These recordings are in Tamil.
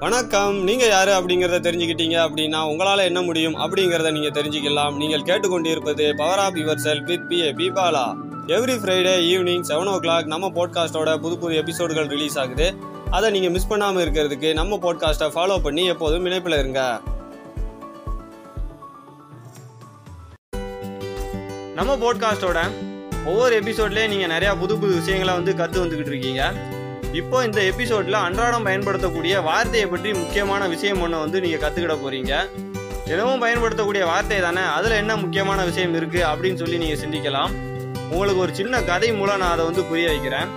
வணக்கம். நீங்க யாரு அப்படிங்கறத தெரிஞ்சுக்கிட்டீங்க அப்படின்னா உங்களால என்ன முடியும் அப்படிங்கறத நீங்க தெரிஞ்சுக்கலாம். நீங்கள் கேட்டுக்கொண்டிருப்பது power of yourself with B A பீபாலா every Friday evening seven o'clock நம்ம பாட்காஸ்டோட புது புது எபிசோடுகள் ரிலீஸ் ஆகுது. அதை நீங்க மிஸ் பண்ணாம இருக்கிறதுக்கு நம்ம போட்காஸ்ட்டை ஃபாலோ பண்ணி எப்போதும் இணைப்பில் இருங்க. நம்ம பாட்காஸ்டோட ஒவ்வொரு எபிசோட்லேயும் நீங்கள் நிறையா புது புது விஷயங்களை வந்து கற்று வந்துக்கிட்டு இருக்கீங்க. இப்போ இந்த எபிசோட்ல அன்றாடம் பயன்படுத்தக்கூடிய வார்த்தையை பற்றி முக்கியமான விஷயம் ஒன்று வந்து நீங்கள் கற்றுக்கிட போறீங்க. தினமும் பயன்படுத்தக்கூடிய வார்த்தை தானே? அதில் என்ன முக்கியமான விஷயம் இருக்குது அப்படின்னு சொல்லி நீங்கள் சிந்திக்கலாம். உங்களுக்கு ஒரு சின்ன கதை மூலம் நான் அதை வந்து புரிய வைக்கிறேன்.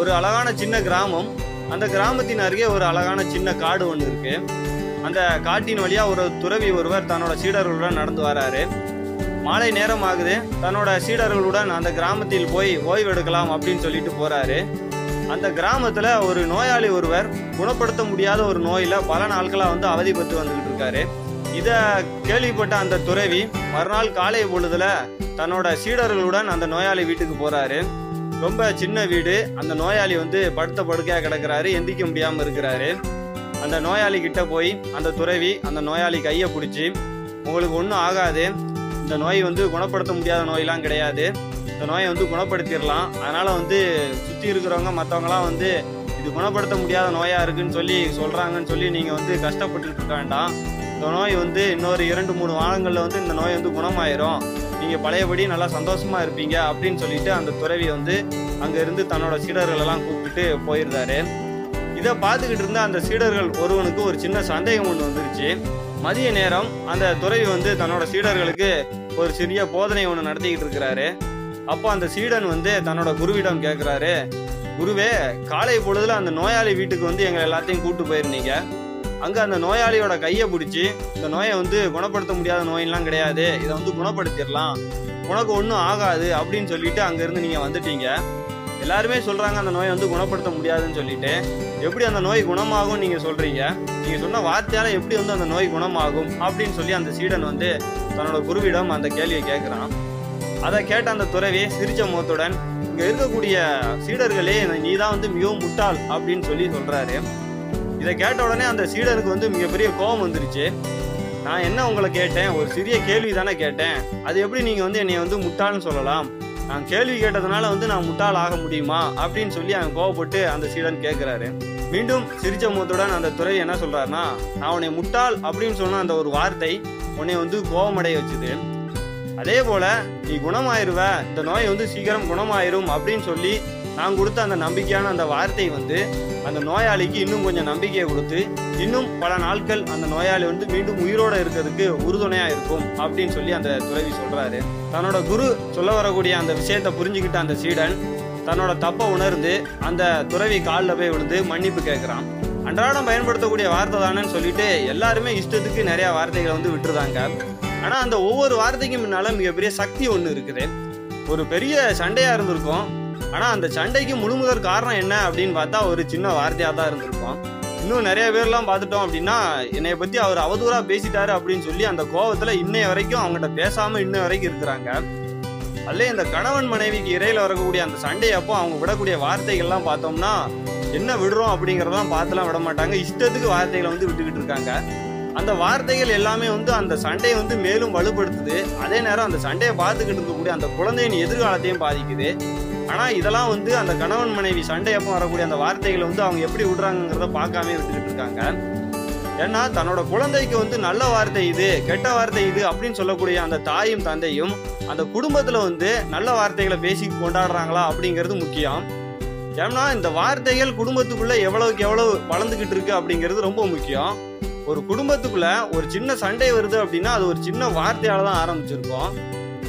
ஒரு அழகான சின்ன கிராமம். அந்த கிராமத்தின் அருகே ஒரு அழகான சின்ன காடு ஒன்று இருக்கு. அந்த காட்டின் வழியா ஒரு துறவி ஒருவர் தன்னோட சீடர்களுடன் நடந்து வராரு. மாலை நேரம் ஆகுது. தன்னோட சீடர்களுடன் அந்த கிராமத்தில் போய் ஓய்வு எடுக்கலாம் அப்படின்னு சொல்லிட்டு போறாரு. அந்த கிராமத்தில் ஒரு நோயாளி ஒருவர் குணப்படுத்த முடியாத ஒரு நோயில் பல நாட்களாக வந்து அவதிப்பட்டு வந்துகிட்டு இருக்காரு. இதை கேள்விப்பட்ட அந்த துறவி மறுநாள் காலை பொழுதுல தன்னோட சீடர்களுடன் அந்த நோயாளி வீட்டுக்கு போறாரு. ரொம்ப சின்ன வீடு. அந்த நோயாளி வந்து படுத்த படுக்கையாக கிடக்கிறாரு. எந்திக்க முடியாமல் இருக்கிறாரு. அந்த நோயாளி கிட்ட போய் அந்த துறவி அந்த நோயாளி கையை பிடிச்சி உங்களுக்கு ஒன்றும் ஆகாது. இந்த நோய் வந்து குணப்படுத்த முடியாத நோயெலாம் கிடையாது. இந்த நோயை வந்து குணப்படுத்திடலாம். அதனால் வந்து சுற்றி இருக்கிறவங்க மற்றவங்களாம் வந்து இது குணப்படுத்த முடியாத நோயாக இருக்குன்னு சொல்லி சொல்கிறாங்கன்னு சொல்லி நீங்கள் வந்து கஷ்டப்பட்டுட்டு இருக்க வேண்டாம். இந்த நோய் வந்து இன்னொரு இரண்டு மூணு வாரங்களில் வந்து இந்த நோய் வந்து குணமாயிரும். நீங்கள் பழையபடி நல்லா சந்தோஷமாக இருப்பீங்க அப்படின்னு சொல்லிட்டு அந்த துறவி வந்து அங்கேருந்து தன்னோட சீடர்களெல்லாம் கூப்பிட்டு போயிருந்தாரு. இதை பார்த்துக்கிட்டு இருந்த அந்த சீடர்கள் ஒருவனுக்கு ஒரு சின்ன சந்தேகம் ஒன்று வந்துருச்சு. மதிய நேரம் அந்த துறவி வந்து தன்னோட சீடர்களுக்கு ஒரு சிறிய போதனை ஒன்று நடத்திக்கிட்டு இருக்கிறாரு. அப்போ அந்த சீடன் வந்து தன்னோட குருவிடம் கேட்குறாரு குருவே காலை பொழுதுல அந்த நோயாளி வீட்டுக்கு வந்து எங்களை எல்லாத்தையும் கூப்பிட்டு போயிருந்தீங்க. அங்கே அந்த நோயாளியோட கையை பிடிச்சி இந்த நோயை வந்து குணப்படுத்த முடியாத நோயெல்லாம் கிடையாது. இதை வந்து குணப்படுத்திடலாம். உனக்கு ஒன்றும் ஆகாது அப்படின்னு சொல்லிட்டு அங்கேருந்து நீங்கள் வந்துட்டீங்க. எல்லாருமே சொல்கிறாங்க அந்த நோயை வந்து குணப்படுத்த முடியாதுன்னு சொல்லிட்டு. எப்படி அந்த நோய் குணமாகும் நீங்கள் சொல்கிறீங்க நீங்கள் சொன்ன வார்த்தையால் எப்படி வந்து அந்த நோய் குணமாகும்? அப்படின்னு சொல்லி அந்த சீடன் வந்து தன்னோட குருவிடம் அந்த கேள்வியை கேட்குறான் அதை கேட்ட அந்த துறவி சிரிச்ச முகத்துடன் இங்க இருக்கக்கூடிய சீடர்களே நீ தான் வந்து மிகவும் முட்டாள் அப்படின்னு சொல்லி சொல்றாரு. இதை கேட்ட உடனே அந்த சீடருக்கு வந்து மிகப்பெரிய கோபம் வந்துருச்சு. நான் என்ன உங்களை கேட்டேன்? ஒரு சிறிய கேள்வி தானே கேட்டேன். அது எப்படி நீங்க வந்து என்னை வந்து முட்டாள்னு சொல்லலாம்? நான் கேள்வி கேட்டதுனால வந்து நான் முட்டாள் ஆக முடியுமா? அப்படின்னு சொல்லி அவன் கோவப்பட்டு அந்த சீடன் கேட்கிறாரு மீண்டும் சிரிச்ச முகத்துடன் அந்த துறை என்ன சொல்றாருன்னா நான் உன்னை முட்டாள் அப்படின்னு சொன்ன அந்த ஒரு வார்த்தை உன்னை வந்து கோபமடைய வச்சுது. அதே போல நீ குணமாயிருவ இந்த நோய் வந்து சீக்கிரம் குணமாயிரும் அப்படின்னு சொல்லி நான் கொடுத்த அந்த நம்பிக்கையான அந்த வார்த்தை வந்து அந்த நோயாளிக்கு இன்னும் கொஞ்சம் நம்பிக்கையை கொடுத்து இன்னும் பல நாட்கள் அந்த நோயாளி வந்து மீண்டும் உயிரோடு இருக்கிறதுக்கு உறுதுணையாக இருக்கும் அப்படின்னு சொல்லி அந்த துறவி சொல்கிறாரு தன்னோட குரு சொல்ல வரக்கூடிய அந்த விஷயத்தை புரிஞ்சுக்கிட்ட அந்த சீடன் தன்னோட தப்பை உணர்ந்து அந்த துறவி காலில் போய் விழுந்து மன்னிப்பு கேட்குறான். அன்றாடம் பயன்படுத்தக்கூடிய வார்த்தை தானேன்னு சொல்லிட்டு எல்லாருமே இஷ்டத்துக்கு நிறையா வார்த்தைகளை வந்து விட்டுருதாங்க. ஆனால் அந்த ஒவ்வொரு வார்த்தைக்கும் முன்னால் மிகப்பெரிய சக்தி ஒன்று இருக்குது. ஒரு பெரிய சண்டையாக இருந்திருக்கும். ஆனால் அந்த சண்டைக்கு முழுமுதற் காரணம் என்ன அப்படின்னு பார்த்தா ஒரு சின்ன வார்த்தையாக தான் இருந்திருக்கும். இன்னும் நிறைய பேர்லாம் பார்த்துட்டோம் அப்படின்னா என்னைய பற்றி அவர் அவதூறாக பேசிட்டாரு அப்படின்னு சொல்லி அந்த கோபத்தில் இன்னைய வரைக்கும் அவங்ககிட்ட பேசாமல் இன்ன வரைக்கும் இருக்கிறாங்க. அல்ல இந்த கணவன் மனைவிக்கு இடையில் வரக்கூடிய அந்த சண்டை அப்போ அவங்க விடக்கூடிய வார்த்தைகள்லாம் பார்த்தோம்னா என்ன விடுறோம் அப்படிங்கிறதெல்லாம் பார்த்துலாம் விட மாட்டாங்க. இஷ்டத்துக்கு வார்த்தைகளை வந்து விட்டுக்கிட்டு இருக்காங்க. அந்த வார்த்தைகள் எல்லாமே வந்து அந்த சண்டையை வந்து மேலும் வலுப்படுத்துது. அதே நேரம் அந்த சண்டையை பார்த்துக்கிட்டு இருக்கக்கூடிய அந்த குழந்தையின் எதிர்காலத்தையும் பாதிக்குது. ஆனால் இதெல்லாம் வந்து அந்த கணவன் மனைவி சண்டையப்போ வரக்கூடிய அந்த வார்த்தைகளை வந்து அவங்க எப்படி விடுறாங்கிறத பார்க்காம விட்டுக்கிட்டு இருக்காங்க. ஏன்னா தன்னோட குழந்தைக்கு வந்து நல்ல வார்த்தை இது கெட்ட வார்த்தை இது அப்படின்னு சொல்லக்கூடிய அந்த தாயும் தந்தையும் அந்த குடும்பத்தில் வந்து நல்ல வார்த்தைகளை பேசி கொண்டாடுறாங்களா அப்படிங்கிறது முக்கியம். ஏன்னா இந்த வார்த்தைகள் குடும்பத்துக்குள்ளே எவ்வளவுக்கு எவ்வளவு வளர்ந்துக்கிட்டு இருக்கு அப்படிங்கிறது ரொம்ப முக்கியம். ஒரு குடும்பத்துக்குள்ள ஒரு சின்ன சண்டை வருது அப்படின்னா அது ஒரு சின்ன வார்த்தையால தான் ஆரம்பிச்சிருக்கோம்.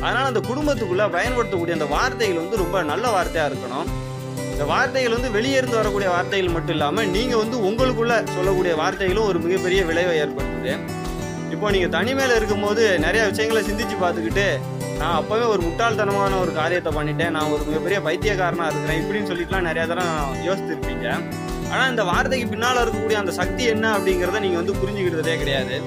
அதனால அந்த குடும்பத்துக்குள்ள பயன்படுத்தக்கூடிய அந்த வார்த்தைகள் வந்து ரொம்ப நல்ல வார்த்தையா இருக்கணும். இந்த வார்த்தைகள் வந்து வெளியே இருந்து வரக்கூடிய வார்த்தைகள் மட்டும் இல்லாம நீங்க வந்து உங்களுக்குள்ள சொல்லக்கூடிய வார்த்தைகளும் ஒரு மிகப்பெரிய விளைவை ஏற்படுத்துது. இப்போ நீங்க தனிமையில இருக்கும்போது நிறைய விஷயங்களை சிந்திச்சு பார்த்துக்கிட்டு நான் அப்பவே ஒரு முட்டாள்தனமான ஒரு காரியத்தை பண்ணிட்டேன் நான் ஒரு மிகப்பெரிய பைத்தியக்காரனா இருக்கிறேன் இப்படின்னு சொல்லிட்டுலாம் நிறைய தரம் யோசித்திருப்பீங்க. ஆனால் இந்த வார்த்தைக்கு பின்னால் இருக்கக்கூடிய அந்த சக்தி என்ன அப்படிங்கிறத நீங்கள் வந்து புரிஞ்சுக்கிட்டதே கிடையாது.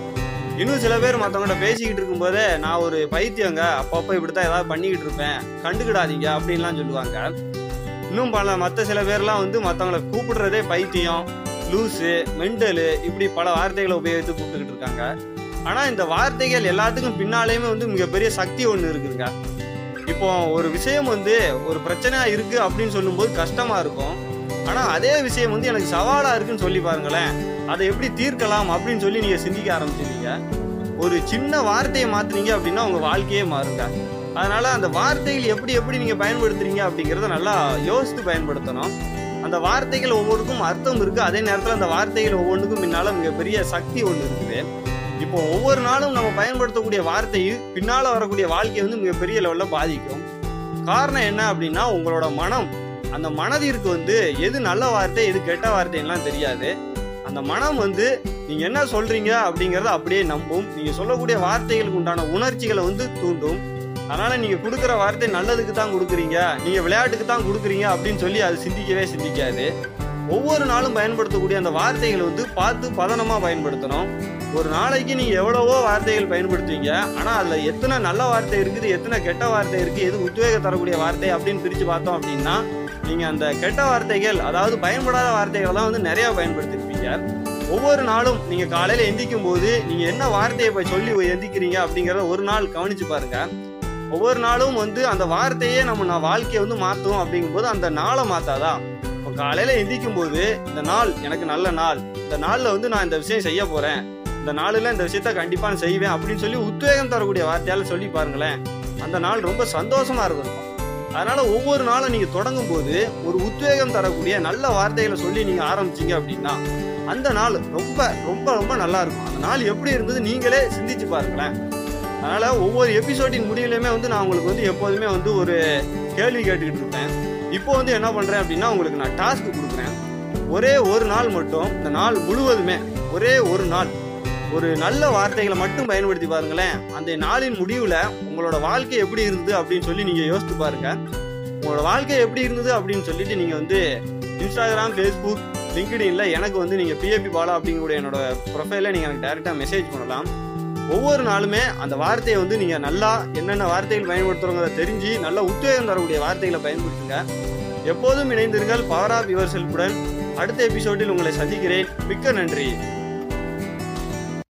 இன்னும் சில பேர் மற்றவங்கள்ட்ட பேசிக்கிட்டு இருக்கும்போதே நான் ஒரு பைத்தியங்க அப்பப்போ இப்படி தான் ஏதாவது பண்ணிக்கிட்டு இருப்பேன் கண்டுக்கிடாதீங்க அப்படின்லாம் சொல்லுவாங்க. இன்னும் பல மற்ற சில பேர்லாம் வந்து மற்றவங்களை கூப்பிடுறதே பைத்தியம் லூஸு மெண்டலு இப்படி பல வார்த்தைகளை உபயோகித்து கூப்பிட்டுக்கிட்டு இருக்காங்க. ஆனால் இந்த வார்த்தைகள் எல்லாத்துக்கும் பின்னாலேயுமே வந்து மிகப்பெரிய சக்தி ஒன்று இருக்குதுங்க இப்போ ஒரு விஷயம் வந்து ஒரு பிரச்சனையாக இருக்குது அப்படின்னு சொல்லும்போது கஷ்டமாக இருக்கும். ஆனா அதே விஷயம் வந்து எனக்கு சவாலா இருக்குன்னு சொல்லி பாருங்களேன். அதை எப்படி தீர்க்கலாம் அப்படின்னு சொல்லி நீங்க சிந்திக்க ஆரம்பிச்சிருக்கீங்க ஒரு சின்ன வார்த்தையை மாத்துனீங்க அப்படின்னா உங்க வாழ்க்கையே மாறுங்க. அதனால அந்த வார்த்தைகள் எப்படி எப்படி நீங்க பயன்படுத்துறீங்க அப்படிங்கிறத நல்லா யோசித்து பயன்படுத்தணும். அந்த வார்த்தைகள் ஒவ்வொருக்கும் அர்த்தம் இருக்கு. அதே நேரத்தில் அந்த வார்த்தைகள் ஒவ்வொன்றுக்கும் பின்னால் மிகப்பெரிய சக்தி ஒன்று இருக்குது. இப்போ ஒவ்வொரு நாளும் நம்ம பயன்படுத்தக்கூடிய வார்த்தையும் பின்னால வரக்கூடிய வாழ்க்கையை வந்து மிகப்பெரிய லெவலில் பாதிக்கும். காரணம் என்ன அப்படின்னா உங்களோட மனம் அந்த மனதிற்கு வந்து எது நல்ல வார்த்தை எது கெட்ட வார்த்தைலாம் தெரியாது. அந்த மனம் வந்து நீங்க என்ன சொல்றீங்க அப்படிங்கறத அப்படியே நம்பும். நீங்க சொல்லக்கூடிய வார்த்தைகளுக்கு உண்டான உணர்ச்சிகளை வந்து தூண்டும். அதனால நீங்க கொடுக்குற வார்த்தை நல்லதுக்கு தான் கொடுக்குறீங்க நீங்க விளையாட்டுக்கு தான் கொடுக்குறீங்க அப்படின்னு சொல்லி அது சிந்திக்கவே சிந்திக்காது. ஒவ்வொரு நாளும் பயன்படுத்தக்கூடிய அந்த வார்த்தைகளை வந்து பார்த்து பதனமா பயன்படுத்தணும். ஒரு நாளைக்கு நீங்க எவ்வளவோ வார்த்தைகள் பயன்படுத்துவீங்க ஆனா அதுல எத்தனை நல்ல வார்த்தை இருக்குது எத்தனை கெட்ட வார்த்தை இருக்கு எது உத்வேகம் தரக்கூடிய வார்த்தை அப்படின்னு பிரிச்சு பார்த்தோம் அப்படின்னா நீங்கள் அந்த கெட்ட வார்த்தைகள் அதாவது பயன்படாத வார்த்தைகள்லாம் வந்து நிறையா பயன்படுத்திருப்பீங்க. ஒவ்வொரு நாளும் நீங்கள் காலையில் எந்திக்கும் போது நீங்கள் என்ன வார்த்தையை போய் சொல்லி எந்திக்கிறீங்க அப்படிங்கிறத ஒரு நாள் கவனித்து பாருங்கள் ஒவ்வொரு நாளும் வந்து அந்த வார்த்தையே நம்ம நான் வாழ்க்கையை வந்து மாற்றும் அப்படிங்கும்போது அந்த நாளை மாற்றாதான் இப்போ காலையில் எந்திக்கும் போது இந்த நாள் எனக்கு நல்ல நாள் இந்த நாளில் வந்து நான் இந்த விஷயம் செய்ய போகிறேன் இந்த நாளில் இந்த விஷயத்த கண்டிப்பாக நான் செய்வேன் அப்படின்னு சொல்லி உத்வேகம் தரக்கூடிய வார்த்தையால் சொல்லி பாருங்களேன். அந்த நாள் ரொம்ப சந்தோஷமாக இருக்கும். அதனால ஒவ்வொரு நாளும் நீங்க தொடங்கும் போது ஒரு உத்வேகம் தரக்கூடிய நல்ல வார்த்தைகளை சொல்லி நீங்க ஆரம்பிச்சீங்க அப்படின்னா அந்த நாள் ரொம்ப ரொம்ப ரொம்ப நல்லா இருக்கும். அந்த நாள் எப்படி இருந்தது நீங்களே சிந்திச்சு பாருங்களேன். அதனால ஒவ்வொரு எபிசோடின் முடிவுலையுமே வந்து நான் உங்களுக்கு வந்து எப்போதுமே வந்து ஒரு கேள்வி கேட்டுக்கிட்டு இருப்பேன். இப்போ வந்து என்ன பண்றேன் அப்படின்னா உங்களுக்கு நான் டாஸ்க் கொடுக்குறேன். ஒரே ஒரு நாள் மட்டும் இந்த நாள் முழுவதுமே ஒரே ஒரு நாள் ஒரு நல்ல வார்த்தைகளை மட்டும் பயன்படுத்தி பாருங்களேன். அந்த நாளின் முடிவில் உங்களோட வாழ்க்கை எப்படி இருந்தது அப்படின்னு சொல்லி நீங்கள் யோசித்து பாருங்க. உங்களோட வாழ்க்கை எப்படி இருந்தது அப்படின்னு சொல்லிட்டு நீங்கள் வந்து இன்ஸ்டாகிராம் ஃபேஸ்புக் லிங்க்டின்ல எனக்கு வந்து நீங்கள் பிஏபி பாலா அப்படிங்கக்கூடிய என்னோட ப்ரொஃபைலில் நீங்கள் எனக்கு டேரெக்டாக மெசேஜ் பண்ணலாம். ஒவ்வொரு நாளுமே அந்த வார்த்தையை வந்து நீங்கள் நல்லா என்னென்ன வார்த்தைகள் பயன்படுத்துறோங்கிறத தெரிஞ்சு நல்ல உத்வேகம் தரக்கூடிய வார்த்தைகளை பயன்படுத்துங்க. எப்போதும் இணைந்திருங்கள் பவர் ஆஃப் யுவர் செல்ஃபுடன் அடுத்த எபிசோடில் உங்களை சந்திக்கிறேன். மிக்க நன்றி.